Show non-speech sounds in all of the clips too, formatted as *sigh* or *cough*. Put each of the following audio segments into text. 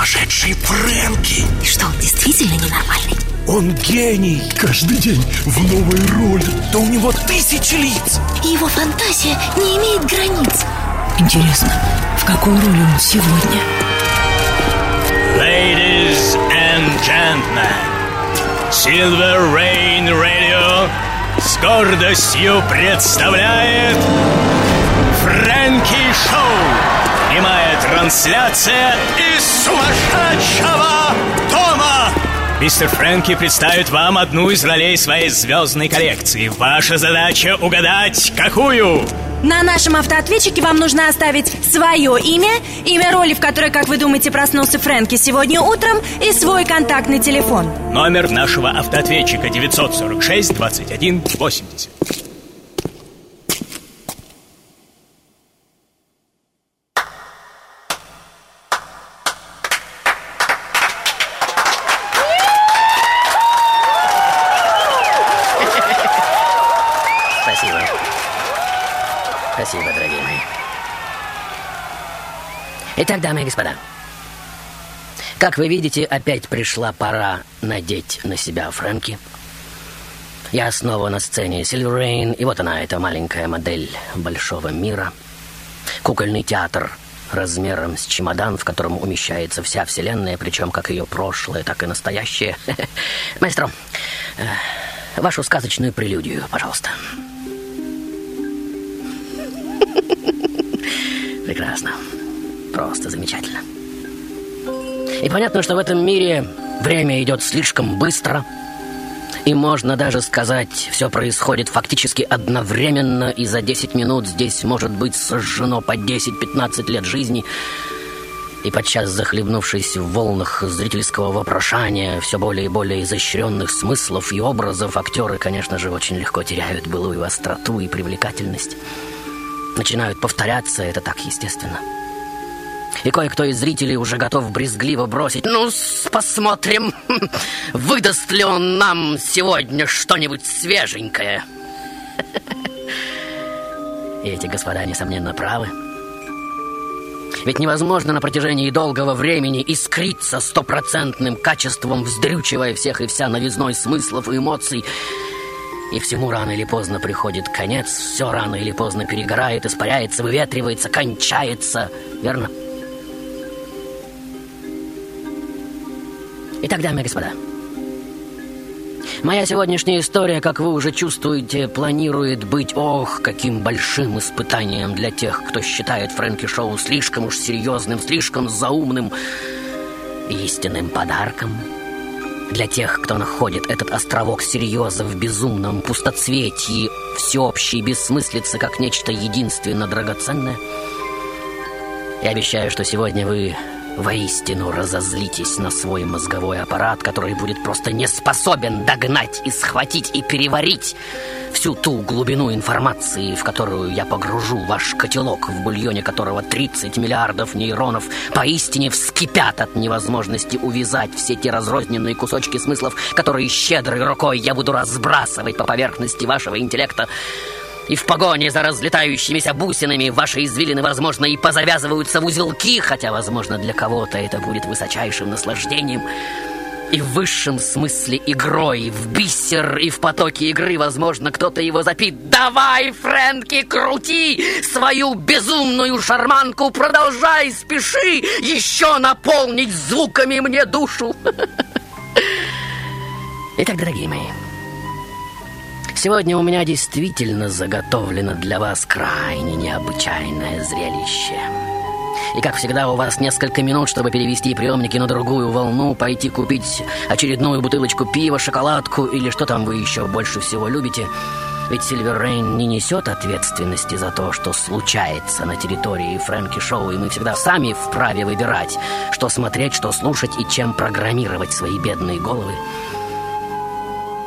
сумасшедший Фрэнки. И что, он действительно ненормальный? Он гений. Каждый день в новой роли. Да у него тысячи лиц. И его фантазия не имеет границ. Интересно, в какой роли он сегодня? Ladies and gentlemen, Silver Rain Radio с гордостью представляет Фрэнки Шоу. Трансляция из сумасшедшего дома. Мистер Фрэнки представит вам одну из ролей своей звездной коллекции. Ваша задача угадать, какую? На нашем автоответчике вам нужно оставить свое имя, имя роли, в которой, как вы думаете, проснулся Фрэнки сегодня утром, и свой контактный телефон. Номер нашего автоответчика 946 21 80. Итак, дамы и господа, как вы видите, опять пришла пора надеть на себя Фрэнки. Я снова на сцене Сильвер Рейн, и вот она, эта маленькая модель большого мира. Кукольный театр размером с чемодан, в котором умещается вся вселенная, причем как ее прошлое, так и настоящее. *laughs* Маэстро, э, вашу сказочную прелюдию, пожалуйста. *laughs* Прекрасно. Просто замечательно. И понятно, что в этом мире время идет слишком быстро. И можно даже сказать, все происходит фактически одновременно, и за 10 минут здесь может быть сожжено по 10-15 лет жизни. И подчас захлебнувшись в волнах зрительского вопрошания, все более и более изощренных смыслов и образов, актеры, конечно же, очень легко теряют былую остроту и привлекательность. Начинают повторяться, это так естественно. И кое-кто из зрителей уже готов брезгливо бросить Ну, посмотрим, *laughs* выдаст ли он нам сегодня что-нибудь свеженькое *laughs* И эти господа, несомненно, правы ведь невозможно на протяжении долгого времени искриться стопроцентным качеством, вздрючивая всех и вся новизной смыслов и эмоций. И всему рано или поздно приходит конец, все рано или поздно перегорает, испаряется, выветривается, кончается. Верно? Итак, дамы и господа, моя сегодняшняя история, как вы уже чувствуете, планирует быть, ох, каким большим испытанием для тех, кто считает Фрэнки Шоу слишком уж серьезным, слишком заумным истинным подарком. Для тех, кто находит этот островок серьеза в безумном пустоцветии всеобщей бессмыслицы как нечто единственно драгоценное. Я обещаю, что сегодня вы воистину разозлитесь на свой мозговой аппарат, который будет просто не способен догнать и схватить и переварить всю ту глубину информации, в которую я погружу ваш котелок, в бульоне которого 30 миллиардов нейронов поистине вскипят от невозможности увязать все те разрозненные кусочки смыслов, которые щедрой рукой я буду разбрасывать по поверхности вашего интеллекта. И в погоне за разлетающимися бусинами ваши извилины, возможно, и позавязываются в узелки, хотя, возможно, для кого-то это будет высочайшим наслаждением. И в высшем смысле игрой, в бисер и в потоке игры, возможно, кто-то его запит. Давай, Фрэнки, крути свою безумную шарманку, продолжай, спеши еще наполнить звуками мне душу. *laughs* Итак, дорогие мои, Сегодня у меня действительно заготовлено для вас крайне необычайное зрелище. И, как всегда, у вас несколько минут, чтобы перевести приемники на другую волну, пойти купить очередную бутылочку пива, шоколадку или что там вы еще больше всего любите. Ведь Сильвер Рейн не несет ответственности за то, что случается на территории Фрэнки Шоу, и мы всегда сами вправе выбирать, что смотреть, что слушать и чем программировать свои бедные головы.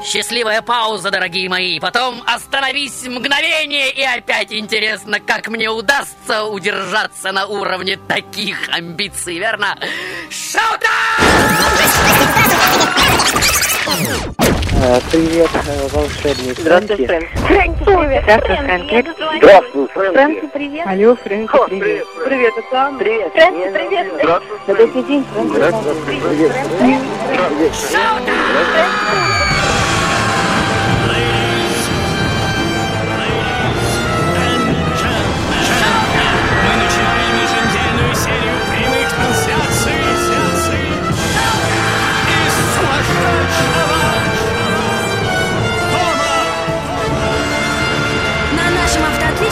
Счастливая пауза, дорогие мои. Потом остановись мгновение, и опять интересно, как мне удастся удержаться на уровне таких амбиций, верно? Э, Привет, волшебник. Здравствуй, Фрэнки. Фрэнк. Фрэнки, привет. Здравствуй, Фрэнки. Здравствуй, Фрэнки. Фрэнки, привет. Алло, Фрэнки, О, привет. Привет, это Анна. Привет. Фрэнки, привет. Здравствуй, Добрый день, Фрэнки. Здравствуй, привет. Мы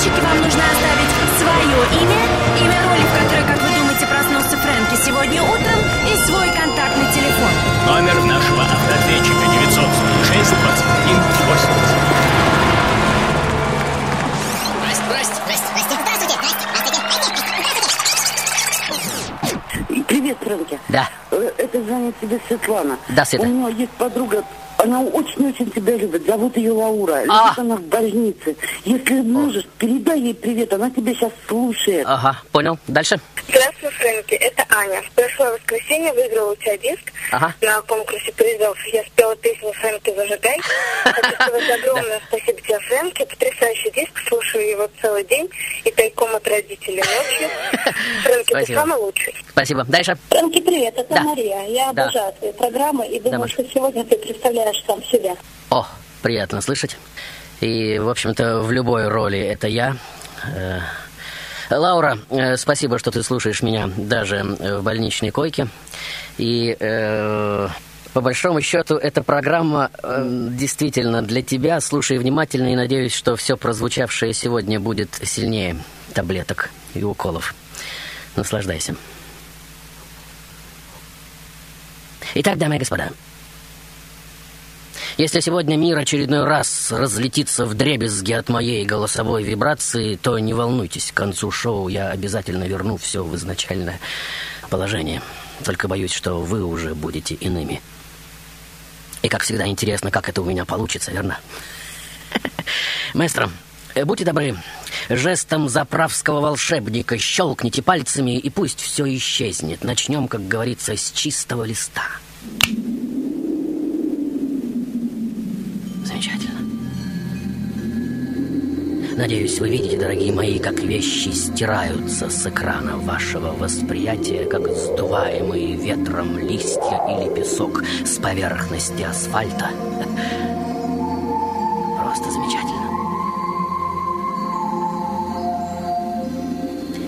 автоответчике вам нужно оставить свое имя, имя роли, в которой, как вы думаете, проснулся Фрэнки сегодня утром, и свой контактный телефон. Номер нашего автоответчика 946 21 80. Привет, Фрэнки. Да. Э, Это звонит тебе Светлана. Да, Света. У меня есть подруга, она очень-очень тебя любит. Зовут ее Лаура. Лежит А. она в больнице. Если можешь, передай ей привет. Она тебя сейчас слушает. Ага, понял. Дальше. Здравствуй, Фрэнки, это Аня. В прошлое воскресенье выиграла у тебя диск Ага. на конкурсе призов. Я спела песню «Фрэнки, зажигай». Хочу сказать *laughs* огромное спасибо тебе, Фрэнки. Потрясающий диск, слушаю его целый день и тайком от родителей ночью. *laughs* Фрэнки, ты самый лучший. Спасибо. Дальше. Фрэнки, привет, это Да. Мария. Я Да. обожаю твои программы и думаю, Маша. что сегодня ты представляешь сам себя. О, приятно слышать. И, в общем-то, в любой роли это я. Лаура, э, спасибо, что ты слушаешь меня даже э, в больничной койке. И э, по большому счету эта программа э, действительно для тебя. Слушай внимательно и надеюсь, что все прозвучавшее сегодня будет сильнее таблеток и уколов. Наслаждайся. Итак, дамы и господа, если сегодня мир очередной раз разлетится в дребезги от моей голосовой вибрации, то не волнуйтесь, к концу шоу я обязательно верну все в изначальное положение. Только боюсь, что вы уже будете иными. И, как всегда, интересно, как это у меня получится, верно? *laughs* Маэстро, э, будьте добры, жестом заправского волшебника щелкните пальцами, и пусть все исчезнет. Начнем, как говорится, с чистого листа. Замечательно. Надеюсь, вы видите, дорогие мои, как вещи стираются с экрана вашего восприятия, как сдуваемые ветром листья или песок с поверхности асфальта. Просто замечательно.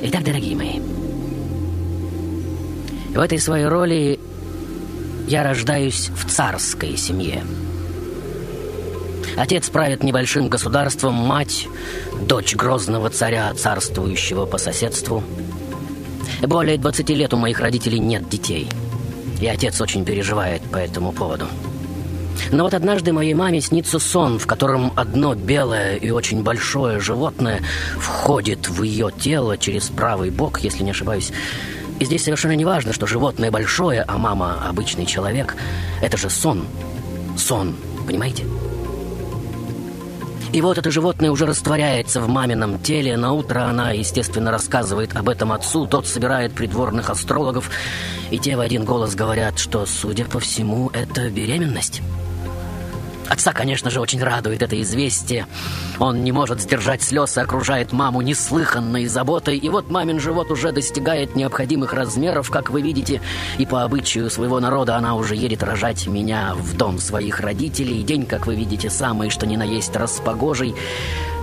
Итак, дорогие мои, в этой своей роли я рождаюсь в царской семье. Отец правит небольшим государством, мать – дочь грозного царя, царствующего по соседству. Более 20 лет у моих родителей нет детей, и отец очень переживает по этому поводу. Но вот однажды моей маме снится сон, в котором одно белое и очень большое животное входит в ее тело через правый бок, если не ошибаюсь. И здесь совершенно не важно, что животное большое, а мама обычный человек. Это же сон. Сон, понимаете? И вот это животное уже растворяется в мамином теле. На утро она, естественно, рассказывает об этом отцу. Тот собирает придворных астрологов. И те в один голос говорят, что, судя по всему, это беременность. Отца, конечно же, очень радует это известие. Он не может сдержать слез и окружает маму неслыханной заботой. И вот мамин живот уже достигает необходимых размеров, как вы видите. И по обычаю своего народа она уже едет рожать меня в дом своих родителей. День, как вы видите, самый, что ни на есть распогожий.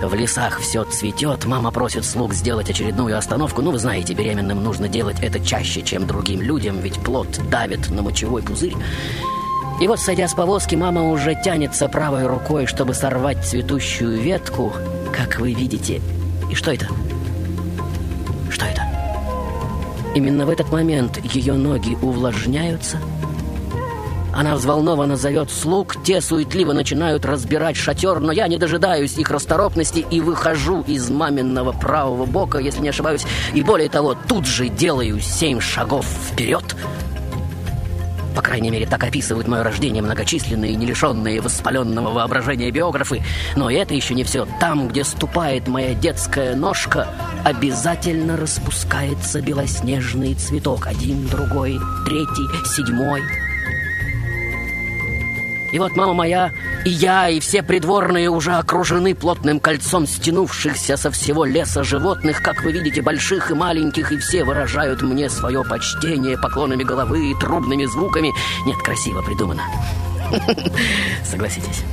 В лесах все цветет. Мама просит слуг сделать очередную остановку. Ну, вы знаете, беременным нужно делать это чаще, чем другим людям, ведь плод давит на мочевой пузырь. И вот, сойдя с повозки, мама уже тянется правой рукой, чтобы сорвать цветущую ветку, как вы видите. И что это? Что это? Именно в этот момент ее ноги увлажняются. Она взволнованно зовет слуг, те суетливо начинают разбирать шатер, но я не дожидаюсь их расторопности и выхожу из маминого правого бока, если не ошибаюсь, и более того, тут же делаю семь шагов вперед. По крайней мере, так описывают мое рождение многочисленные, не лишенные воспаленного воображения биографы. Но это еще не все. Там, где ступает моя детская ножка, обязательно распускается белоснежный цветок. Один, другой, третий, седьмой. И вот мама моя, и я, и все придворные уже окружены плотным кольцом стянувшихся со всего леса животных, как вы видите, больших и маленьких, и все выражают мне свое почтение поклонами головы и трубными звуками. Нет, красиво придумано. *laughs* Согласитесь.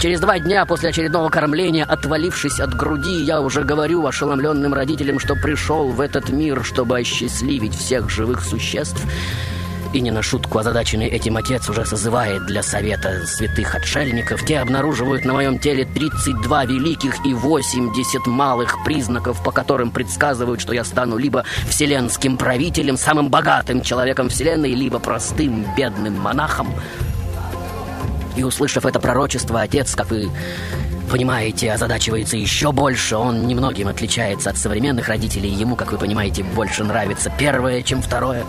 Через два дня после очередного кормления, отвалившись от груди, я уже говорю ошеломленным родителям, что пришел в этот мир, чтобы осчастливить всех живых существ – и не на шутку озадаченный этим отец уже созывает для совета святых отшельников. Те обнаруживают на моем теле 32 великих и 80 малых признаков, по которым предсказывают, что я стану либо вселенским правителем, самым богатым человеком вселенной, либо простым бедным монахом. И услышав это пророчество, отец, как вы понимаете, озадачивается еще больше. Он немногим отличается от современных родителей. Ему, как вы понимаете, больше нравится первое, чем второе.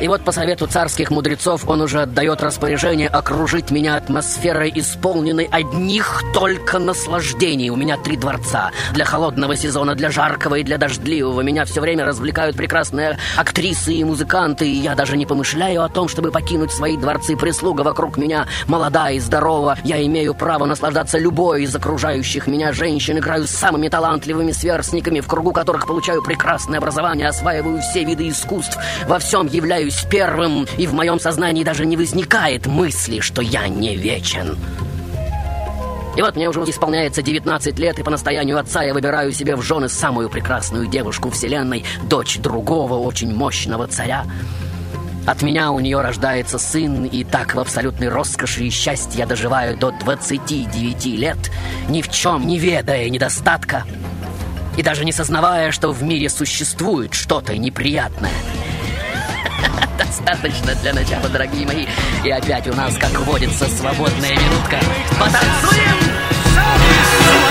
И вот по совету царских мудрецов он уже отдает распоряжение окружить меня атмосферой, исполненной одних только наслаждений. У меня три дворца. Для холодного сезона, для жаркого и для дождливого. Меня все время развлекают прекрасные актрисы и музыканты, и я даже не помышляю о том, чтобы покинуть свои дворцы. Прислуга вокруг меня молода и здорова. Я имею право наслаждаться любой из окружающих меня женщин. Играю с самыми талантливыми сверстниками, в кругу которых получаю прекрасное образование, осваиваю все виды искусств. Во всем являюсь являюсь первым, и в моем сознании даже не возникает мысли, что я не вечен. И вот мне уже исполняется 19 лет, и по настоянию отца я выбираю себе в жены самую прекрасную девушку вселенной, дочь другого очень мощного царя. От меня у нее рождается сын, и так в абсолютной роскоши и счастье я доживаю до 29 лет, ни в чем не ведая недостатка, и даже не сознавая, что в мире существует что-то неприятное – Достаточно для начала, дорогие мои. И опять у нас, как водится, свободная минутка. Потанцуем! Таня,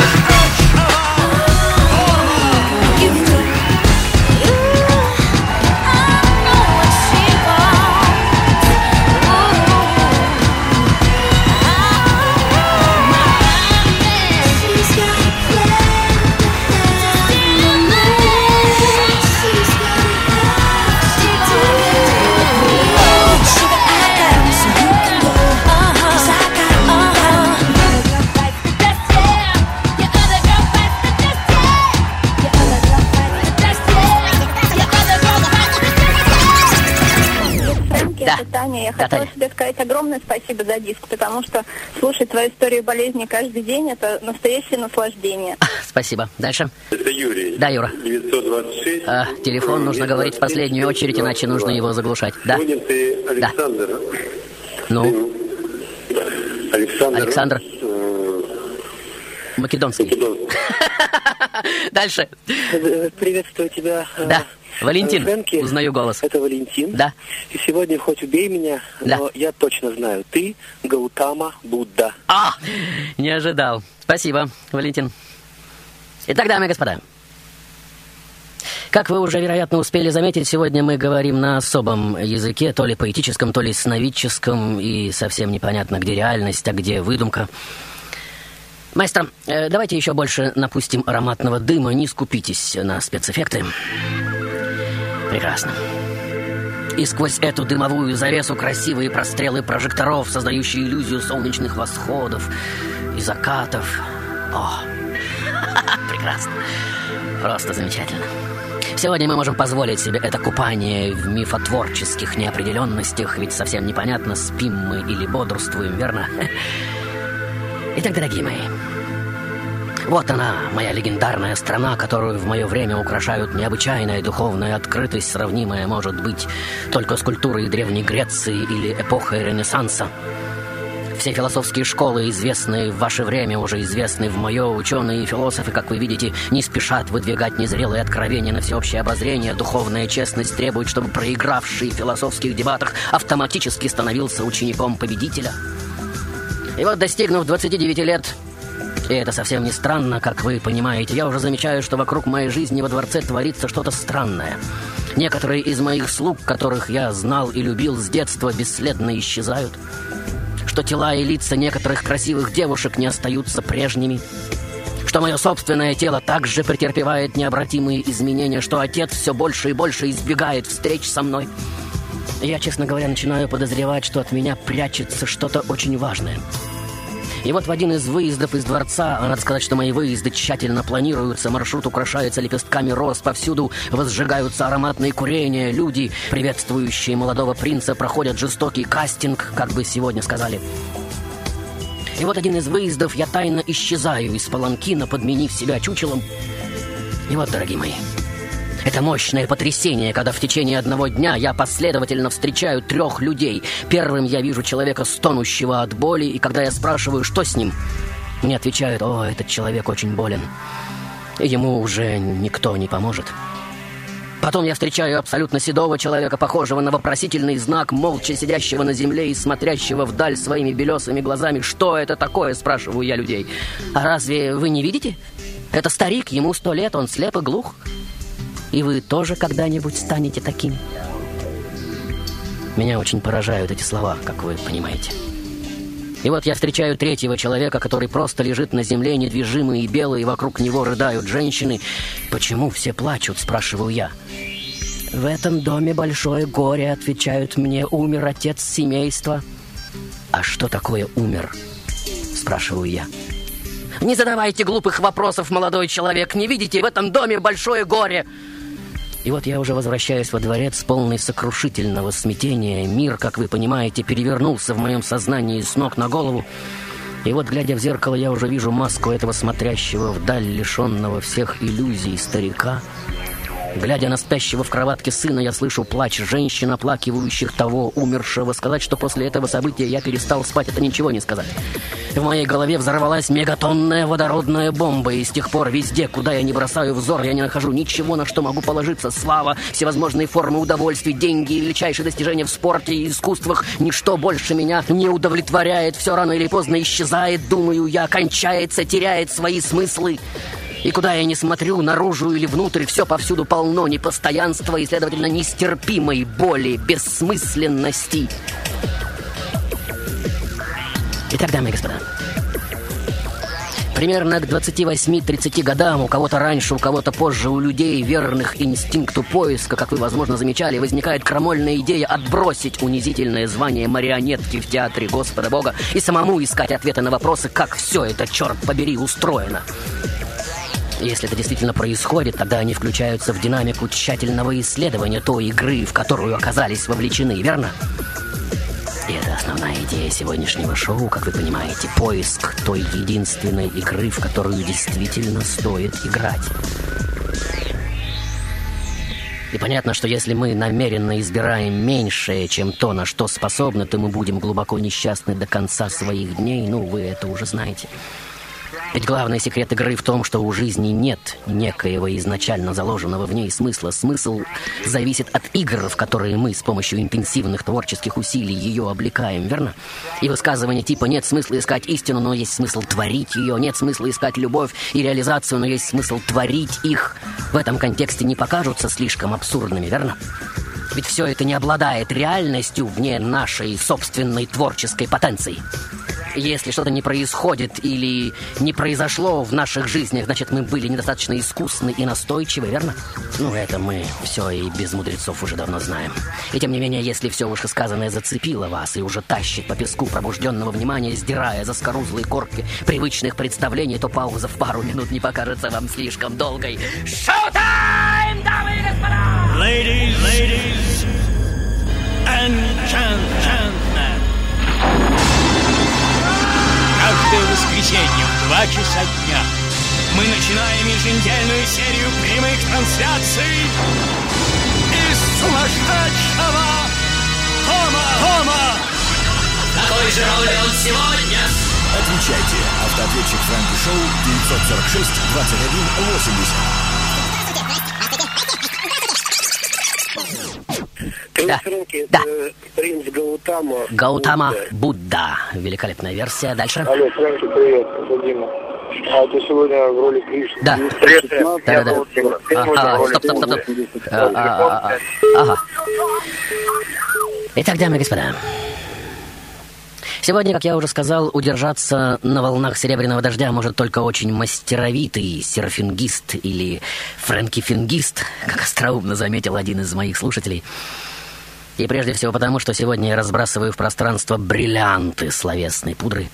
хотела тебе сказать огромное спасибо за диск, потому что слушать твою историю болезни каждый день – это настоящее наслаждение. Спасибо. Дальше. Это Юрий. Да, Юра. 926. А, телефон нужно говорить в последнюю очередь, иначе нужно его заглушать. Да. Сегодня ты Александр. Да. Ну? Александр. Александр. Македонский. Македонский. *laughs* Дальше. Приветствую тебя. Да. Валентин, Фрэнки. узнаю голос. Это Валентин. Да. И сегодня хоть убей меня, Да. но я точно знаю, ты Гаутама Будда. А! Не ожидал. Спасибо, Валентин. Итак, дамы и господа, как вы уже, вероятно, успели заметить, сегодня мы говорим на особом языке, то ли поэтическом, то ли сновидческом, и совсем непонятно, где реальность, а где выдумка. Маэстро, э, давайте еще больше напустим ароматного дыма, не скупитесь на спецэффекты. Прекрасно. И сквозь эту дымовую завесу красивые прострелы прожекторов, создающие иллюзию солнечных восходов и закатов. О, *laughs* прекрасно. Просто замечательно. Сегодня мы можем позволить себе это купание в мифотворческих неопределенностях, ведь совсем непонятно, спим мы или бодрствуем, верно? *laughs* Итак, дорогие мои, вот она, моя легендарная страна, которую в мое время украшают необычайная духовная открытость, сравнимая, может быть, только с культурой Древней Греции или эпохой Ренессанса. Все философские школы, известные в ваше время, уже известны в мое, ученые и философы, как вы видите, не спешат выдвигать незрелые откровения на всеобщее обозрение. Духовная честность требует, чтобы проигравший в философских дебатах автоматически становился учеником победителя. И вот, достигнув 29 лет, и это совсем не странно, как вы понимаете. Я уже замечаю, что вокруг моей жизни во дворце творится что-то странное. Некоторые из моих слуг, которых я знал и любил с детства, бесследно исчезают. Что тела и лица некоторых красивых девушек не остаются прежними. Что мое собственное тело также претерпевает необратимые изменения. Что отец все больше и больше избегает встреч со мной. Я, честно говоря, начинаю подозревать, что от меня прячется что-то очень важное. И вот в один из выездов из дворца, надо сказать, что мои выезды тщательно планируются, маршрут украшается лепестками роз, повсюду возжигаются ароматные курения, люди, приветствующие молодого принца, проходят жестокий кастинг, как бы сегодня сказали. И вот один из выездов я тайно исчезаю из паланкина, подменив себя чучелом. И вот, дорогие мои, это мощное потрясение, когда в течение одного дня я последовательно встречаю трех людей. Первым я вижу человека, стонущего от боли, и когда я спрашиваю, что с ним, мне отвечают, о, этот человек очень болен. Ему уже никто не поможет. Потом я встречаю абсолютно седого человека, похожего на вопросительный знак, молча сидящего на земле и смотрящего вдаль своими белесыми глазами. «Что это такое?» – спрашиваю я людей. «А разве вы не видите? Это старик, ему сто лет, он слеп и глух. И вы тоже когда-нибудь станете таким?» Меня очень поражают эти слова, как вы понимаете. И вот я встречаю третьего человека, который просто лежит на земле, недвижимый и белый, и вокруг него рыдают женщины. «Почему все плачут?» – спрашиваю я. «В этом доме большое горе», – отвечают мне. «Умер отец семейства». «А что такое умер?» – спрашиваю я. «Не задавайте глупых вопросов, молодой человек. Не видите, в этом доме большое горе». И вот я уже возвращаюсь во дворец, полный сокрушительного смятения. Мир, как вы понимаете, перевернулся в моем сознании с ног на голову. И вот, глядя в зеркало, я уже вижу маску этого смотрящего вдаль, лишенного всех иллюзий старика. Глядя на спящего в кроватке сына, я слышу плач женщин, оплакивающих того умершего. Сказать, что после этого события я перестал спать, это ничего не сказать. В моей голове взорвалась мегатонная водородная бомба, и с тех пор везде, куда я не бросаю взор, я не нахожу ничего, на что могу положиться. Слава, всевозможные формы удовольствий, деньги, величайшие достижения в спорте и искусствах. Ничто больше меня не удовлетворяет. Все рано или поздно исчезает, думаю я, кончается, теряет свои смыслы. И куда я не смотрю, наружу или внутрь, все повсюду полно непостоянства и, следовательно, нестерпимой боли, бессмысленности. Итак, дамы и господа, примерно к 28-30 годам, у кого-то раньше, у кого-то позже, у людей, верных инстинкту поиска, как вы, возможно, замечали, возникает крамольная идея отбросить унизительное звание марионетки в театре Господа Бога и самому искать ответы на вопросы, как все это, черт побери, устроено. Если это действительно происходит, тогда они включаются в динамику тщательного исследования той игры, в которую оказались вовлечены, верно? И это основная идея сегодняшнего шоу, как вы понимаете, поиск той единственной игры, в которую действительно стоит играть. И понятно, что если мы намеренно избираем меньшее, чем то, на что способны, то мы будем глубоко несчастны до конца своих дней. Ну, вы это уже знаете. Ведь главный секрет игры в том, что у жизни нет некоего изначально заложенного в ней смысла. Смысл зависит от игр, в которые мы с помощью интенсивных творческих усилий ее облекаем, верно? И высказывание типа «нет смысла искать истину, но есть смысл творить ее», «нет смысла искать любовь и реализацию, но есть смысл творить их» в этом контексте не покажутся слишком абсурдными, верно? Ведь все это не обладает реальностью вне нашей собственной творческой потенции. Если что-то не происходит или не произошло в наших жизнях, значит, мы были недостаточно искусны и настойчивы, верно? Ну, это мы все и без мудрецов уже давно знаем. И тем не менее, если все вышесказанное зацепило вас и уже тащит по песку пробужденного внимания, сдирая за скорузлые корки привычных представлений, то пауза в пару минут не покажется вам слишком долгой. Шоу-тайм, дамы и господа! Ladies, ladies and gentlemen. Каждое воскресенье в 2 часа дня мы начинаем еженедельную серию прямых трансляций из сумасшедшего Тома. Тома! Какой же роль он сегодня? Отвечайте. Автоответчик Фрэнки Шоу 946 21 80. Принц Фрэнки, Да. принц Гаутама. Гаутама Будда. Великолепная версия. Дальше. Алло, Фрэнки, привет, это Дима. А ты сегодня в роли Кришны? Да. Привет, Да, да, да. Стоп, стоп, стоп, стоп. А, а, а. Ага. Итак, дамы и господа. Сегодня, как я уже сказал, удержаться на волнах серебряного дождя может только очень мастеровитый серфингист или фрэнкифингист, как остроумно заметил один из моих слушателей. И прежде всего потому, что сегодня я разбрасываю в пространство бриллианты словесной пудры.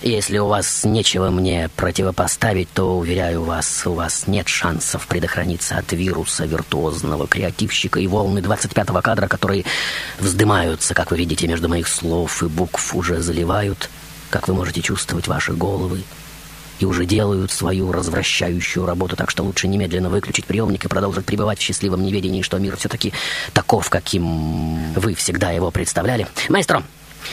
Если у вас нечего мне противопоставить, то, уверяю вас, у вас нет шансов предохраниться от вируса виртуозного креативщика и волны 25-го кадра, которые вздымаются, как вы видите, между моих слов и букв уже заливают, как вы можете чувствовать, ваши головы и уже делают свою развращающую работу, так что лучше немедленно выключить приемник и продолжить пребывать в счастливом неведении, что мир все-таки таков, каким вы всегда его представляли. Маэстро,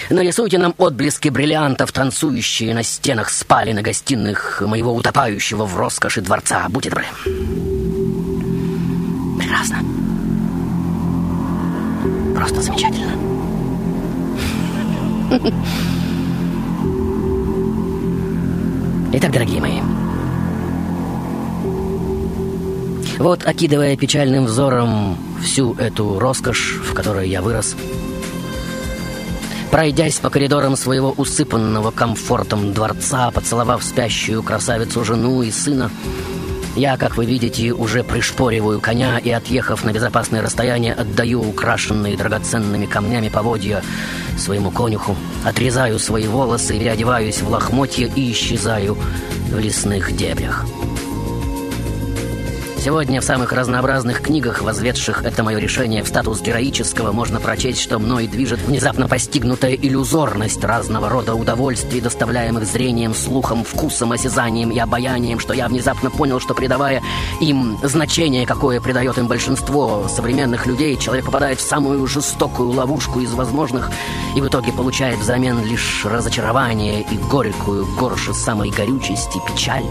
нарисуйте нам отблески бриллиантов, танцующие на стенах спален и гостиных моего утопающего в роскоши дворца. Будьте добры. Прекрасно. Просто замечательно. *laughs* Итак, дорогие мои, вот окидывая печальным взором всю эту роскошь, в которой я вырос, пройдясь по коридорам своего усыпанного комфортом дворца, поцеловав спящую красавицу жену и сына, я, как вы видите, уже пришпориваю коня и, отъехав на безопасное расстояние, отдаю украшенные драгоценными камнями поводья своему конюху, отрезаю свои волосы, переодеваюсь в лохмотья и исчезаю в лесных дебрях. Сегодня в самых разнообразных книгах, возведших это мое решение в статус героического, можно прочесть, что мной движет внезапно постигнутая иллюзорность разного рода удовольствий, доставляемых зрением, слухом, вкусом, осязанием и обаянием, что я внезапно понял, что придавая им значение, какое придает им большинство современных людей, человек попадает в самую жестокую ловушку из возможных и в итоге получает взамен лишь разочарование и горькую горше самой горючести печаль.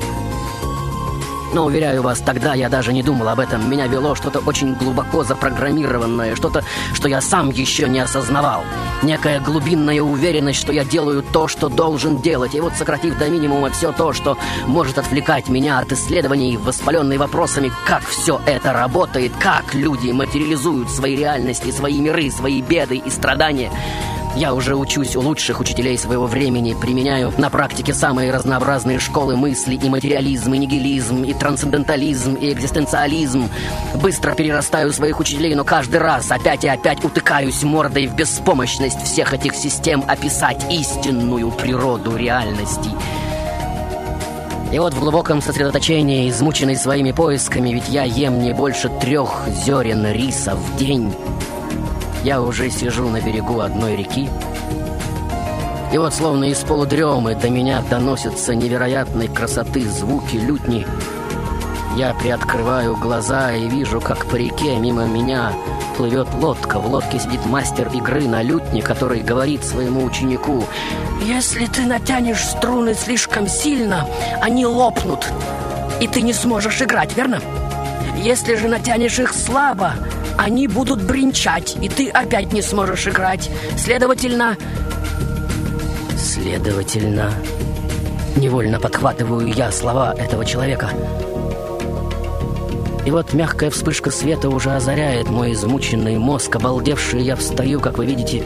Но, уверяю вас, тогда я даже не думал об этом. Меня вело что-то очень глубоко запрограммированное, что-то, что я сам еще не осознавал. Некая глубинная уверенность, что я делаю то, что должен делать. И вот, сократив до минимума все то, что может отвлекать меня от исследований, воспаленные вопросами, как все это работает, как люди материализуют свои реальности, свои миры, свои беды и страдания, я уже учусь у лучших учителей своего времени, применяю на практике самые разнообразные школы мысли и материализм, и нигилизм, и трансцендентализм, и экзистенциализм. Быстро перерастаю своих учителей, но каждый раз опять и опять утыкаюсь мордой в беспомощность всех этих систем описать истинную природу реальности. И вот в глубоком сосредоточении, измученный своими поисками, ведь я ем не больше трех зерен риса в день, я уже сижу на берегу одной реки. И вот словно из полудремы до меня доносятся невероятной красоты звуки лютни. Я приоткрываю глаза и вижу, как по реке мимо меня плывет лодка. В лодке сидит мастер игры на лютне, который говорит своему ученику «Если ты натянешь струны слишком сильно, они лопнут, и ты не сможешь играть, верно? Если же натянешь их слабо, они будут бренчать, и ты опять не сможешь играть. Следовательно... Следовательно... Невольно подхватываю я слова этого человека. И вот мягкая вспышка света уже озаряет мой измученный мозг. Обалдевший я встаю, как вы видите,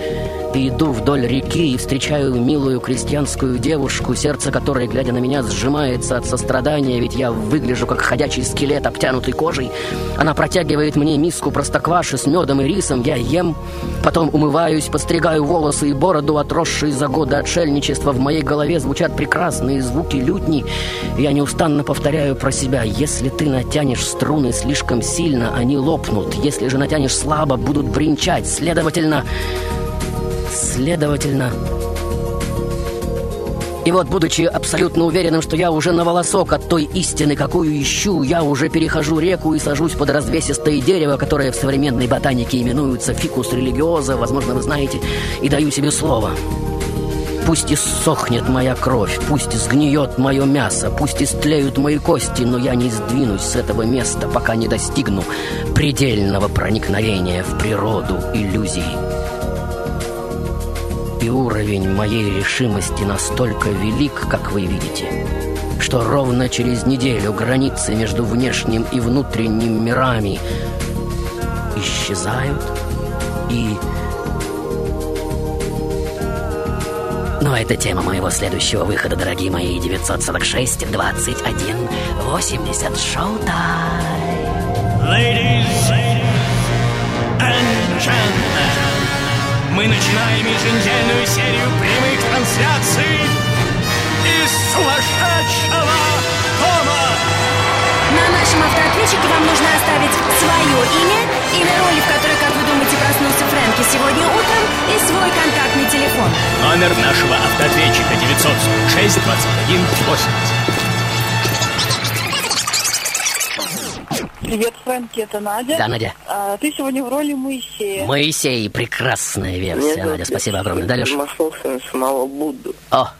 и иду вдоль реки и встречаю милую крестьянскую девушку, сердце которой, глядя на меня, сжимается от сострадания, ведь я выгляжу как ходячий скелет, обтянутый кожей. Она протягивает мне миску простокваши с медом и рисом, я ем, потом умываюсь, постригаю волосы и бороду, отросшие за годы отшельничества. В моей голове звучат прекрасные звуки лютни. Я неустанно повторяю про себя, если ты натянешь струны слишком сильно, они лопнут. Если же натянешь слабо, будут бренчать. Следовательно, Следовательно... И вот, будучи абсолютно уверенным, что я уже на волосок от той истины, какую ищу, я уже перехожу реку и сажусь под развесистое дерево, которое в современной ботанике именуется фикус религиоза, возможно, вы знаете, и даю себе слово. Пусть иссохнет моя кровь, пусть сгниет мое мясо, пусть истлеют мои кости, но я не сдвинусь с этого места, пока не достигну предельного проникновения в природу иллюзий. И уровень моей решимости настолько велик, как вы видите, что ровно через неделю границы между внешним и внутренним мирами исчезают и... Но это тема моего следующего выхода, дорогие мои, 946 21 80 шоу-тайм. Ladies and Дженна. Мы начинаем еженедельную серию прямых трансляций из сумасшедшего дома. На нашем автоответчике вам нужно оставить свое имя, имя роли, в которой, как вы думаете, проснулся Фрэнки сегодня утром, и свой контактный телефон. Номер нашего автоответчика 946 21 80. Привет, Фрэнки, это Надя. Да, Надя. А, ты сегодня в роли Моисея. Моисей, прекрасная версия, Надя. Спасибо огромное. Да, Леш? Масовся самого Будду. О,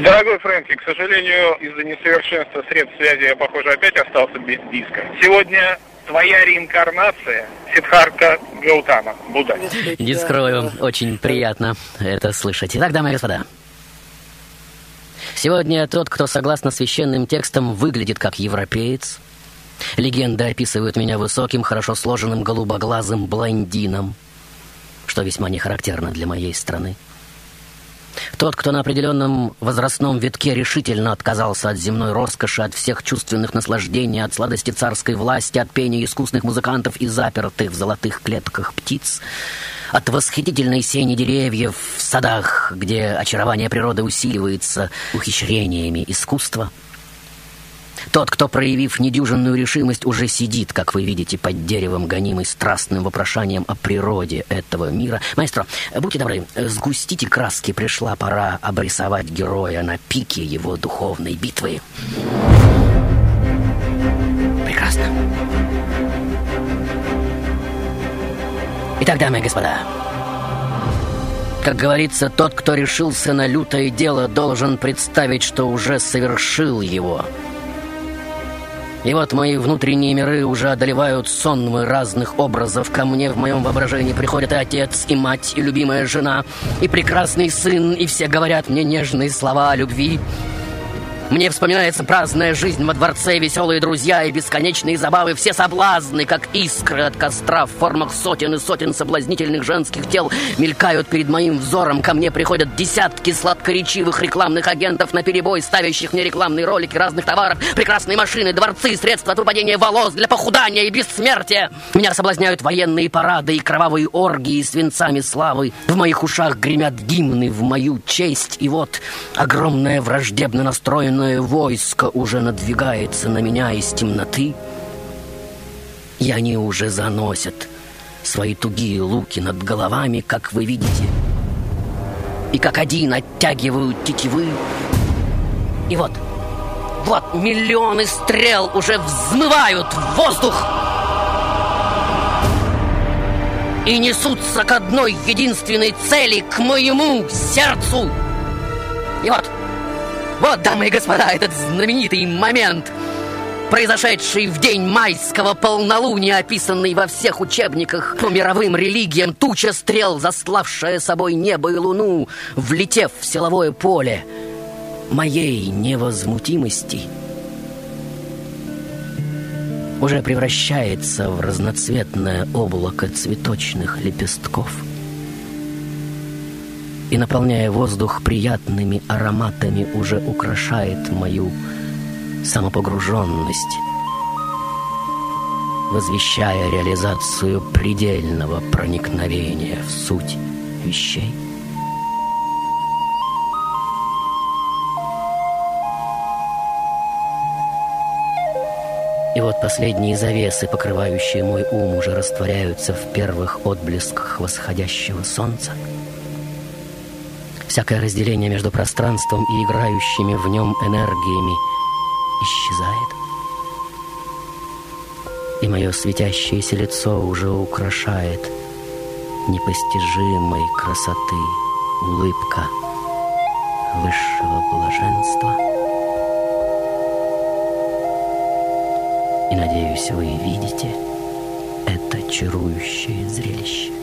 Дорогой Фрэнки, к сожалению, из-за несовершенства средств связи я, похоже, опять остался без диска. Сегодня твоя реинкарнация Сидхарта Гаутама, Будда. не скрою, очень приятно это слышать. Итак, дамы и господа. Сегодня тот, кто, согласно священным текстам, выглядит как европеец. Легенды описывают меня высоким, хорошо сложенным, голубоглазым блондином, что весьма не характерно для моей страны. Тот, кто на определенном возрастном витке решительно отказался от земной роскоши, от всех чувственных наслаждений, от сладости царской власти, от пения искусных музыкантов и запертых в золотых клетках птиц, от восхитительной сени деревьев в садах, где очарование природы усиливается ухищрениями искусства. Тот, кто, проявив недюжинную решимость, уже сидит, как вы видите, под деревом, гонимый страстным вопрошанием о природе этого мира. Маэстро, будьте добры, сгустите краски, пришла пора обрисовать героя на пике его духовной битвы. Прекрасно. Итак, дамы и господа, как говорится, тот, кто решился на лютое дело, должен представить, что уже совершил его. И вот мои внутренние миры уже одолевают сонмы разных образов. Ко мне в моем воображении приходят и отец, и мать, и любимая жена, и прекрасный сын, и все говорят мне нежные слова о любви. Мне вспоминается праздная жизнь во дворце, веселые друзья и бесконечные забавы, все соблазны, как искры от костра в формах сотен и сотен соблазнительных женских тел, мелькают перед моим взором. Ко мне приходят десятки сладкоречивых рекламных агентов на перебой, ставящих мне рекламные ролики разных товаров, прекрасные машины, дворцы, средства от выпадения волос для похудания и бессмертия. Меня соблазняют военные парады и кровавые оргии с венцами славы. В моих ушах гремят гимны в мою честь, и вот огромное враждебно настроенное войско уже надвигается на меня из темноты. И они уже заносят свои тугие луки над головами, как вы видите. И как один оттягивают тетивы. И вот, вот миллионы стрел уже взмывают в воздух. И несутся к одной единственной цели, к моему сердцу. И вот, вот, дамы и господа, этот знаменитый момент, произошедший в день майского полнолуния, описанный во всех учебниках по мировым религиям, туча стрел, заславшая собой небо и луну, влетев в силовое поле моей невозмутимости, уже превращается в разноцветное облако цветочных лепестков – и, наполняя воздух приятными ароматами, уже украшает мою самопогруженность, возвещая реализацию предельного проникновения в суть вещей. И вот последние завесы, покрывающие мой ум, уже растворяются в первых отблесках восходящего солнца — Всякое разделение между пространством и играющими в нем энергиями исчезает. И мое светящееся лицо уже украшает непостижимой красоты улыбка высшего блаженства. И, надеюсь, вы видите это чарующее зрелище.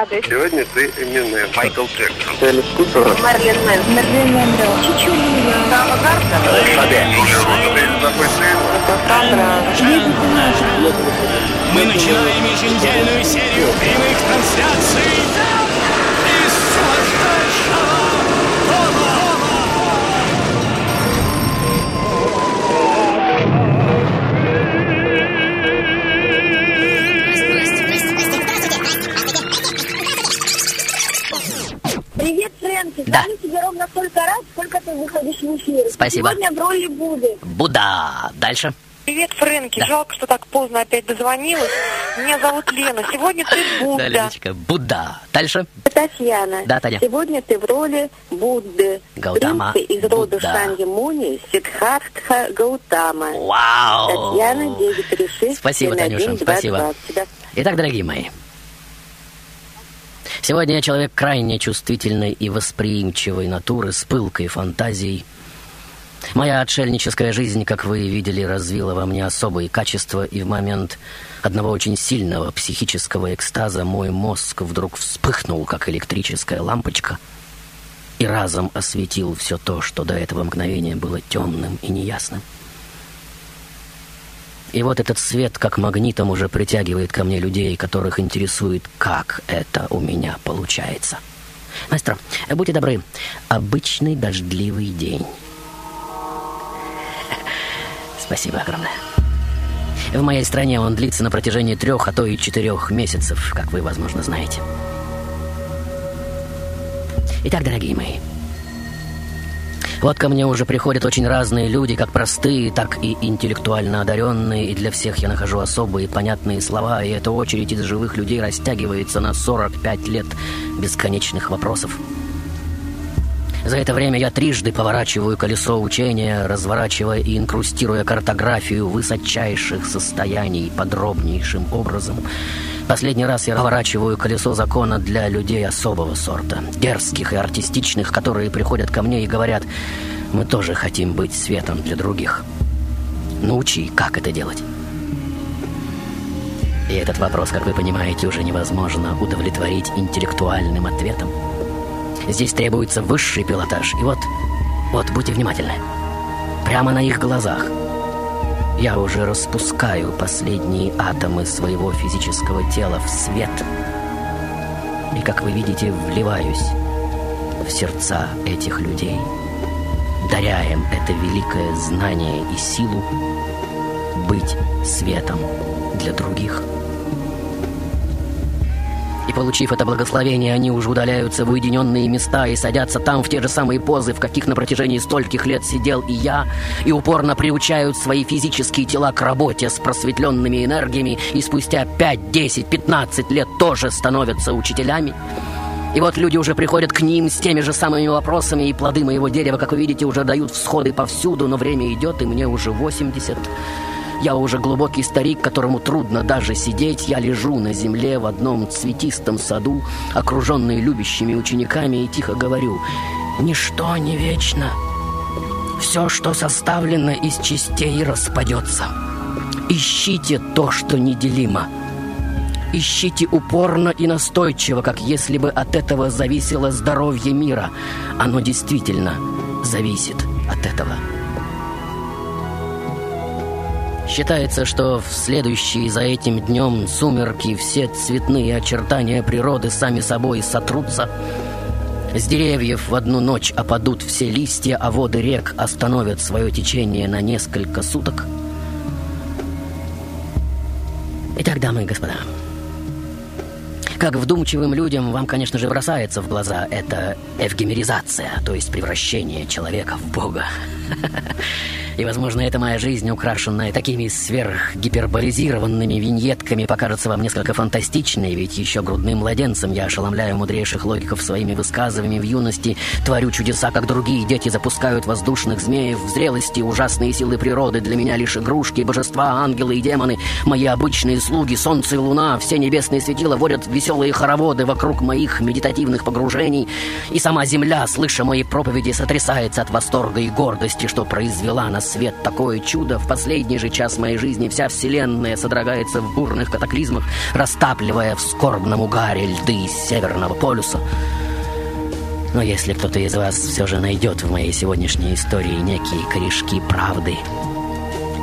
Радуюсь. Сегодня ты Эминем. Майкл Джексон. Элис Купер. Марлен Мэн. Марлен Мэндо. Чичулина. Сава Мы начинаем еженедельную серию прямых трансляций Да. Звоню тебе ровно столько раз, сколько ты выходишь в эфир. Спасибо. Сегодня в роли Будды. Будда. Дальше. Привет, Фрэнки. Да. Жалко, что так поздно опять дозвонилась. Меня зовут Лена. Сегодня ты *laughs* Да, Будда. Леночка. Будда. Дальше. Татьяна. Да, Таня. Сегодня ты в роли Будды. Гаутама. Принца из рода Будда. Шанги Муни Сиддхартха Гаутама. Вау. Татьяна 936 Спасибо, Танюша, спасибо. Итак, дорогие мои, сегодня я человек крайне чувствительной и восприимчивой натуры, с пылкой фантазией. Моя отшельническая жизнь, как вы видели, развила во мне особые качества, и в момент одного очень сильного психического экстаза мой мозг вдруг вспыхнул, как электрическая лампочка, и разом осветил все то, что до этого мгновения было темным и неясным. И вот этот свет, как магнитом, уже притягивает ко мне людей, которых интересует, как это у меня получается. Мастер, будьте добры, обычный дождливый день. *laughs* Спасибо огромное. В моей стране он длится на протяжении трех, а то и четырех месяцев, как вы, возможно, знаете. Итак, дорогие мои, вот ко мне уже приходят очень разные люди, как простые, так и интеллектуально одаренные, и для всех я нахожу особые понятные слова, и эта очередь из живых людей растягивается на 45 лет бесконечных вопросов. За это время я трижды поворачиваю колесо учения, разворачивая и инкрустируя картографию высочайших состояний подробнейшим образом. Последний раз я поворачиваю колесо закона для людей особого сорта, дерзких и артистичных, которые приходят ко мне и говорят, мы тоже хотим быть светом для других. Научи, как это делать. И этот вопрос, как вы понимаете, уже невозможно удовлетворить интеллектуальным ответом. Здесь требуется высший пилотаж. И вот, вот, будьте внимательны. Прямо на их глазах я уже распускаю последние атомы своего физического тела в свет. И, как вы видите, вливаюсь в сердца этих людей, даря им это великое знание и силу быть светом для других. И получив это благословение, они уже удаляются в уединенные места и садятся там в те же самые позы, в каких на протяжении стольких лет сидел и я, и упорно приучают свои физические тела к работе с просветленными энергиями, и спустя 5, 10, 15 лет тоже становятся учителями. И вот люди уже приходят к ним с теми же самыми вопросами, и плоды моего дерева, как вы видите, уже дают всходы повсюду, но время идет, и мне уже 80. Я уже глубокий старик, которому трудно даже сидеть. Я лежу на земле в одном цветистом саду, окруженный любящими учениками, и тихо говорю, «Ничто не вечно. Все, что составлено из частей, распадется. Ищите то, что неделимо. Ищите упорно и настойчиво, как если бы от этого зависело здоровье мира. Оно действительно зависит от этого». Считается, что в следующий за этим днем сумерки все цветные очертания природы сами собой сотрутся. С деревьев в одну ночь опадут все листья, а воды рек остановят свое течение на несколько суток. Итак, дамы и господа, Как вдумчивым людям вам, конечно же, бросается в глаза эта эвгемеризация, то есть превращение человека в бога. *laughs* И, возможно, эта моя жизнь, украшенная такими сверхгиперболизированными виньетками, покажется вам несколько фантастичной, ведь еще грудным младенцем я ошеломляю мудрейших логиков своими высказываниями в юности, творю чудеса, как другие дети запускают воздушных змеев в зрелости, ужасные силы природы для меня лишь игрушки, божества, ангелы и демоны, мои обычные слуги, солнце и луна, все небесные светила водят веселые хороводы вокруг моих медитативных погружений, и сама земля, слыша мои проповеди, сотрясается от восторга и гордости, что произвела на свет такое чудо. В последний же час моей жизни вся вселенная содрогается в бурных катаклизмах, растапливая в скорбном угаре льды Северного полюса. Но если кто-то из вас все же найдет в моей сегодняшней истории некие корешки правды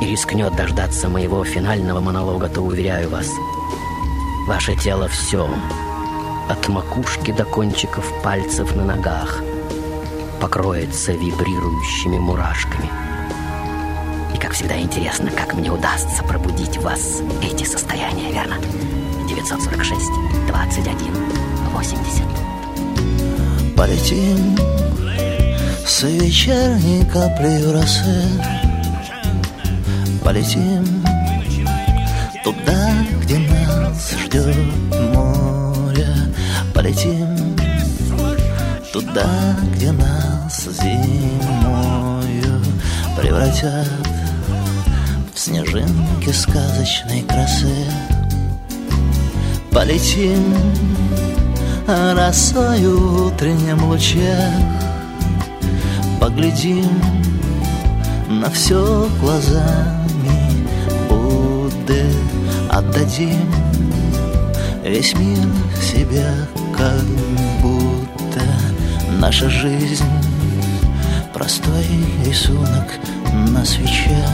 и рискнет дождаться моего финального монолога, то уверяю вас, ваше тело все, от макушки до кончиков пальцев на ногах, покроется вибрирующими мурашками – и, как всегда, интересно, как мне удастся пробудить вас эти состояния, верно? 946 21 80 Полетим с вечерней каплей росы Полетим туда, ждет море. Полетим туда, где нас зимою превратят снежинки сказочной красы. Полетим росою в утреннем Поглядим на все глазами Будды. Отдадим весь мир себе как будто Наша жизнь. Простой рисунок на свече.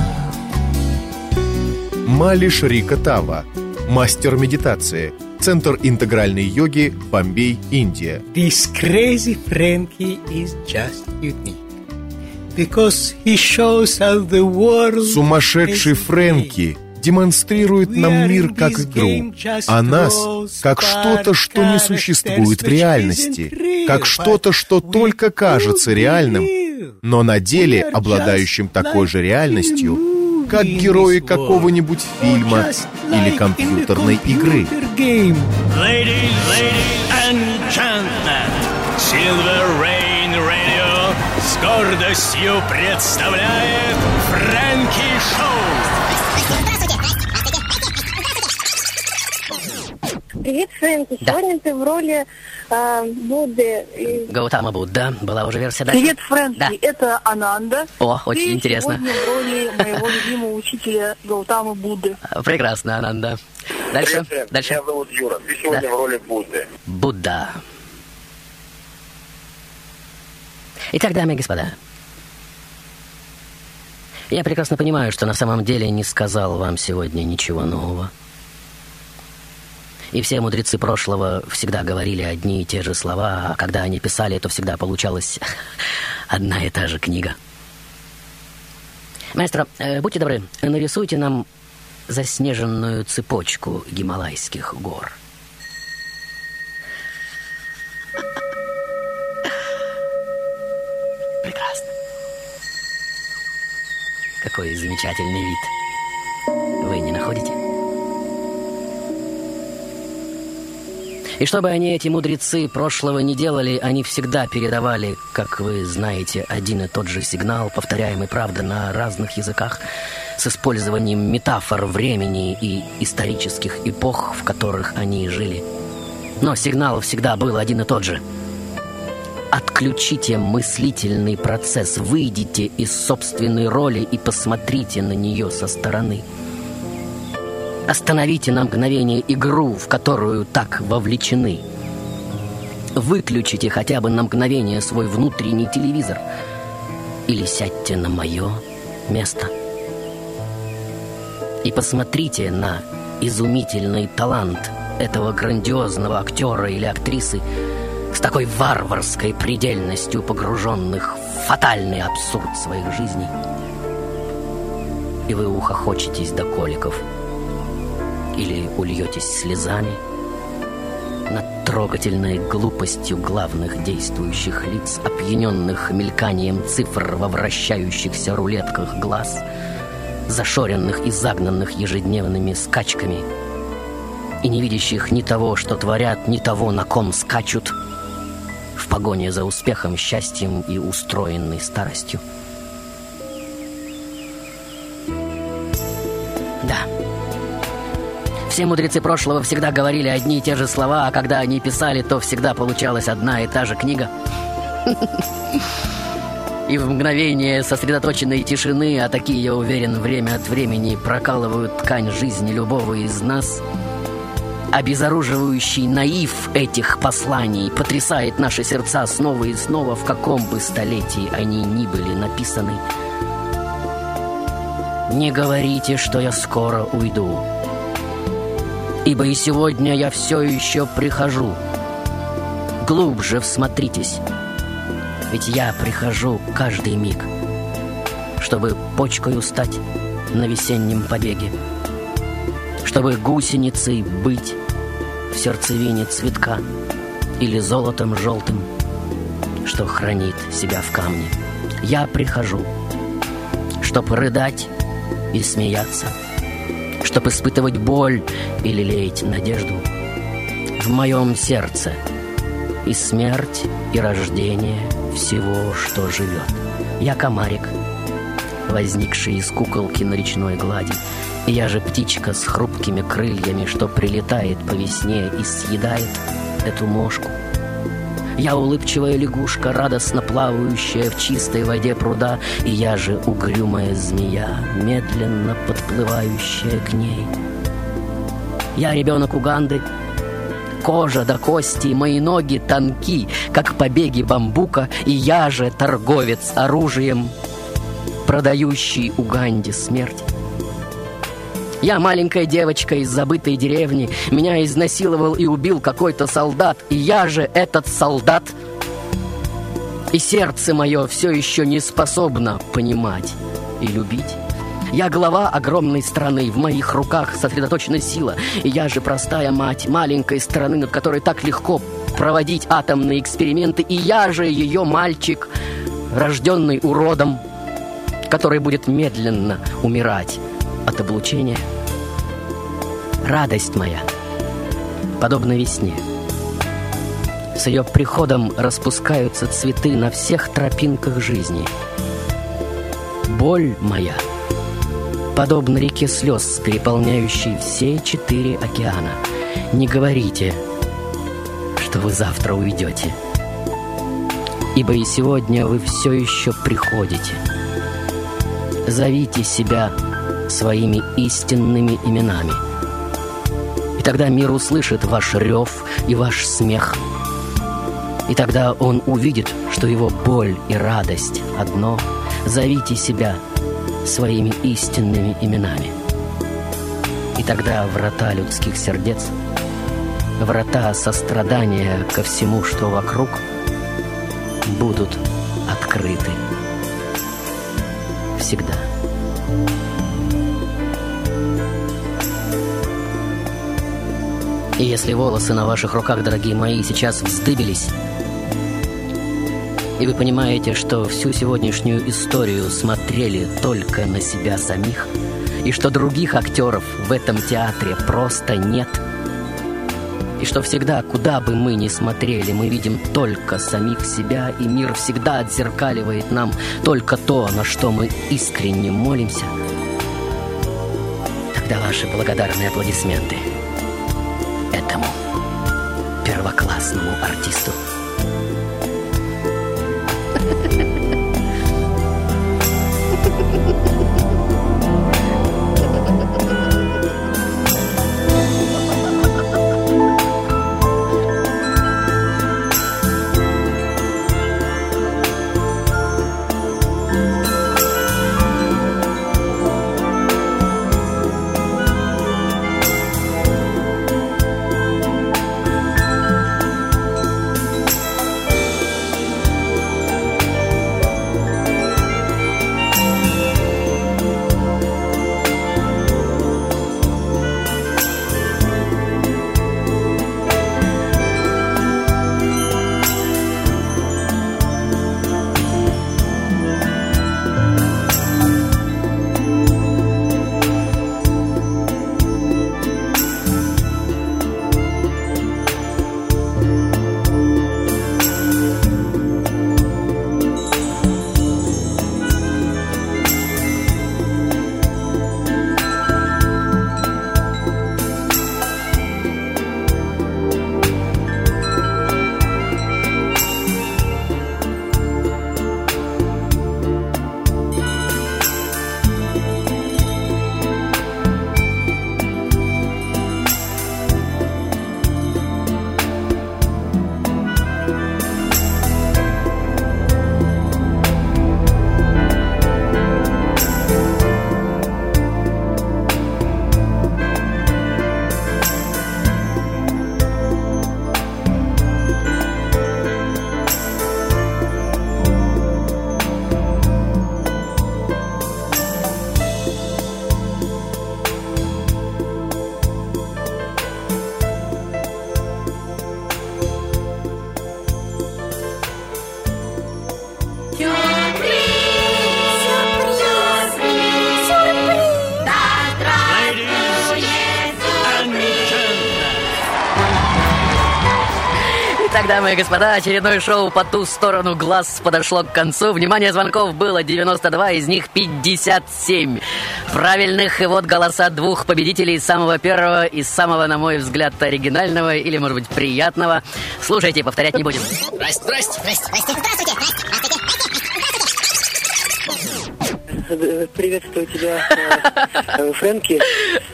Мали Шрика Тава, мастер медитации, Центр интегральной йоги, Бомбей, Индия. This crazy Frankie is just unique. Because he shows us the world Сумасшедший Фрэнки демонстрирует нам мир как игру, а нас как что-то, что не существует в реальности, как что-то, что только кажется реальным, но на деле обладающим такой же реальностью, как герои какого-нибудь фильма или компьютерной игры. Silver Rain Radio с гордостью представляет Фрэнки Шоу. Привет, Фрэнки. Сегодня ты в роли э, Будды. и- Гаутама Будда. Была уже версия дальше? Привет, Фрэнки, Да. это Ананда. О, очень Ты интересно. сегодня в роли моего *laughs* любимого учителя Гаутамы Будды. Прекрасно, Ананда. Дальше, Привет, дальше. Меня зовут Юра. Ты сегодня Да. в роли Будды. Будда. Итак, дамы и господа, я прекрасно понимаю, что на самом деле не сказал вам сегодня ничего нового. И все мудрецы прошлого всегда говорили одни и те же слова, а когда они писали, то всегда получалась *laughs* одна и та же книга. Маэстро, э, будьте добры, нарисуйте нам заснеженную цепочку Гималайских гор. Прекрасно. Какой замечательный вид. Вы не находите? И что бы они, эти мудрецы прошлого, не делали, они всегда передавали, как вы знаете, один и тот же сигнал, повторяемый, правда, на разных языках, с использованием метафор времени и исторических эпох, в которых они жили. Но сигнал всегда был один и тот же. Отключите мыслительный процесс, выйдите из собственной роли и посмотрите на нее со стороны. Остановите на мгновение игру, в которую так вовлечены. Выключите хотя бы на мгновение свой внутренний телевизор. Или сядьте на мое место. И посмотрите на изумительный талант этого грандиозного актера или актрисы с такой варварской предельностью погруженных в фатальный абсурд своих жизней. И вы ухохочетесь до коликов или ульетесь слезами, над трогательной глупостью главных действующих лиц, опьяненных мельканием цифр во вращающихся рулетках глаз, зашоренных и загнанных ежедневными скачками, и не видящих ни того, что творят, ни того, на ком скачут, в погоне за успехом, счастьем и устроенной старостью. Все мудрецы прошлого всегда говорили одни и те же слова, а когда они писали, то всегда получалась одна и та же книга. И в мгновение сосредоточенной тишины, а такие, я уверен, время от времени прокалывают ткань жизни любого из нас, обезоруживающий наив этих посланий потрясает наши сердца снова и снова, в каком бы столетии они ни были написаны. Не говорите, что я скоро уйду, ибо и сегодня я все еще прихожу. Глубже всмотритесь, ведь я прихожу каждый миг, чтобы почкою стать на весеннем побеге, чтобы гусеницей быть в сердцевине цветка или золотом желтым, что хранит себя в камне. Я прихожу, чтоб рыдать и смеяться, чтоб испытывать боль или лелеять надежду. В моем сердце и смерть, и рождение всего, что живет. Я комарик, возникший из куколки на речной глади, и я же птичка с хрупкими крыльями, что прилетает по весне и съедает эту мошку. Я улыбчивая лягушка, радостно плавающая в чистой воде пруда, и я же угрюмая змея, медленно подплывающая к ней. Я ребенок Уганды, кожа до кости, мои ноги тонки, как побеги бамбука, и я же торговец оружием, продающий Уганде смерть. Я маленькая девочка из забытой деревни. Меня изнасиловал и убил какой-то солдат. И я же этот солдат. И сердце мое все еще не способно понимать и любить. Я глава огромной страны, в моих руках сосредоточена сила. Я же простая мать маленькой страны, над которой так легко проводить атомные эксперименты. И я же ее мальчик, рожденный уродом, который будет медленно умирать от облучения. Радость моя, подобно весне. С ее приходом распускаются цветы на всех тропинках жизни. Боль моя, подобно реке слез, переполняющей все четыре океана. Не говорите, что вы завтра уйдете, ибо и сегодня вы все еще приходите. Зовите себя своими истинными именами. И тогда мир услышит ваш рев и ваш смех. И тогда он увидит, что его боль и радость одно. Зовите себя своими истинными именами. И тогда врата людских сердец, врата сострадания ко всему, что вокруг, будут открыты всегда. И если волосы на ваших руках, дорогие мои, сейчас вздыбились, и вы понимаете, что всю сегодняшнюю историю смотрели только на себя самих, и что других актеров в этом театре просто нет, и что всегда, куда бы мы ни смотрели, мы видим только самих себя, и мир всегда отзеркаливает нам только то, на что мы искренне молимся, тогда ваши благодарные аплодисменты – этому первоклассному артисту. Дамы и господа, очередное шоу по ту сторону глаз подошло к концу. Внимание, звонков было 92, из них 57 правильных. И вот голоса двух победителей самого первого и самого, на мой взгляд, оригинального или, может быть, приятного. Слушайте, повторять не будем. Здрасте, здрасте, здрасте, здрасте, здравствуйте, Э, Приветствую тебя, э, э, Фрэнки.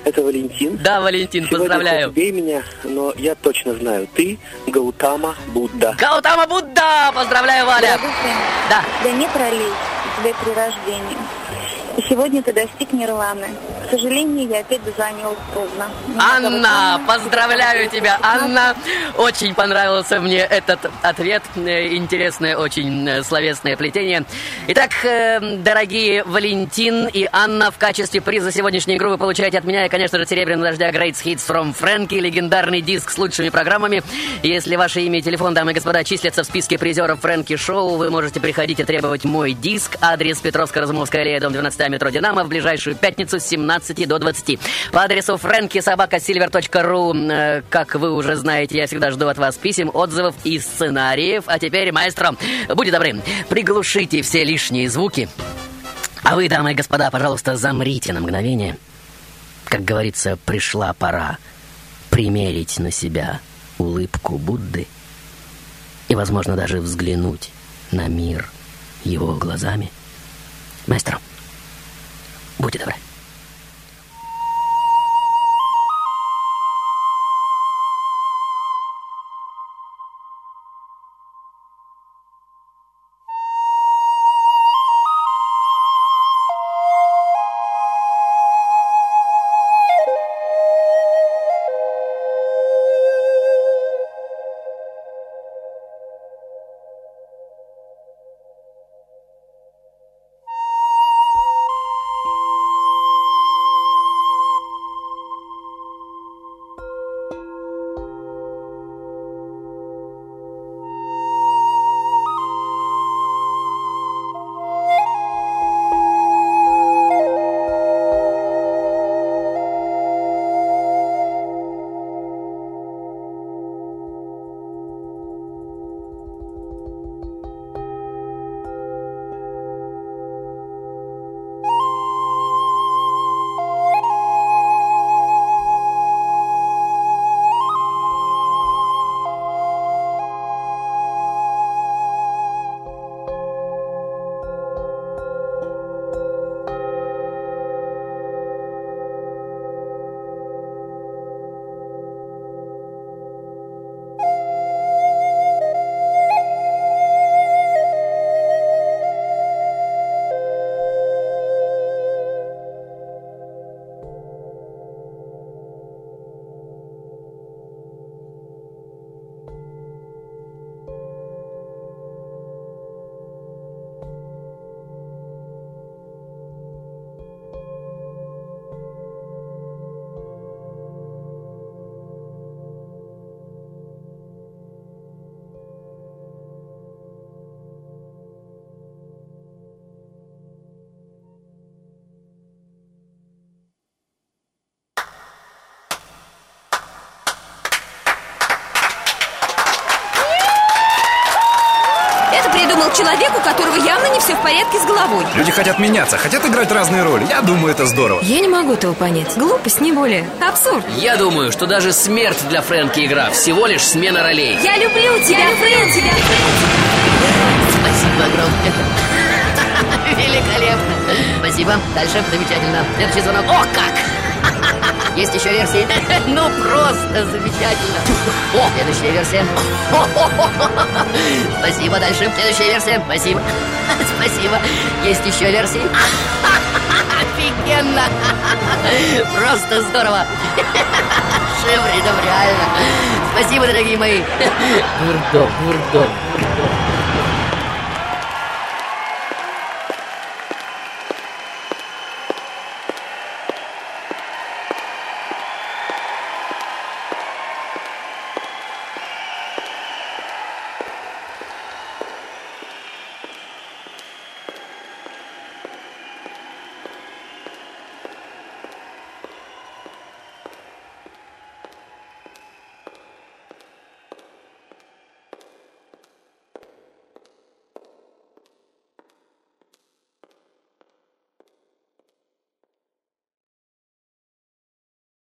Это Валентин. Да, Валентин, Сегодня поздравляю. убей меня, но я точно знаю, ты Гаутама Будда. Гаутама Будда! Поздравляю, Валя! Дорогой Да. У тебя нет ролей, у тебя три рождения. И сегодня ты достиг Нирваны. К сожалению, я опять дозвонилась поздно. Анна, поздравляю тебя, Анна. Очень понравился мне этот ответ. Интересное очень э, словесное плетение. Итак, э, дорогие Валентин и Анна, в качестве приза сегодняшней игры вы получаете от меня, и, конечно же, «Серебряный дождя» Great Hits from Frankie, легендарный диск с лучшими программами. Если ваше имя и телефон, дамы и господа, числятся в списке призеров Фрэнки Шоу, вы можете приходить и требовать мой диск. Адрес Петровско-Разумовская аллея, дом 12, метро «Динамо» в ближайшую пятницу с 17 до 20. По адресу frankysobakasilver.ru Э, Как вы уже знаете, я всегда жду от вас писем, отзывов и сценариев. А теперь, маэстро, будьте добры, приглушите все лишние звуки. А вы, дамы и господа, пожалуйста, замрите на мгновение. Как говорится, пришла пора примерить на себя улыбку Будды и, возможно, даже взглянуть на мир его глазами. Маэстро, будьте добры. Это придумал человек, у которого явно не все в порядке с головой. Люди хотят меняться, хотят играть разные роли. Я думаю, это здорово. Я не могу этого понять. Глупость, не более. Абсурд. Я думаю, что даже смерть для Фрэнки игра всего лишь смена ролей. Я люблю тебя, Фрэнки! Спасибо огромное. *laughs* Великолепно. Спасибо. Дальше. Замечательно. Следующий звонок. О, как! Есть еще версии? *laughs* Ну, просто замечательно. О, следующая версия. *laughs* Спасибо. Дальше. Следующая версия. Спасибо. *laughs* Спасибо. Есть еще версии? Офигенно. Просто здорово. Шевридом, реально. Спасибо, дорогие мои. Бурдо, бурдо, бурдо.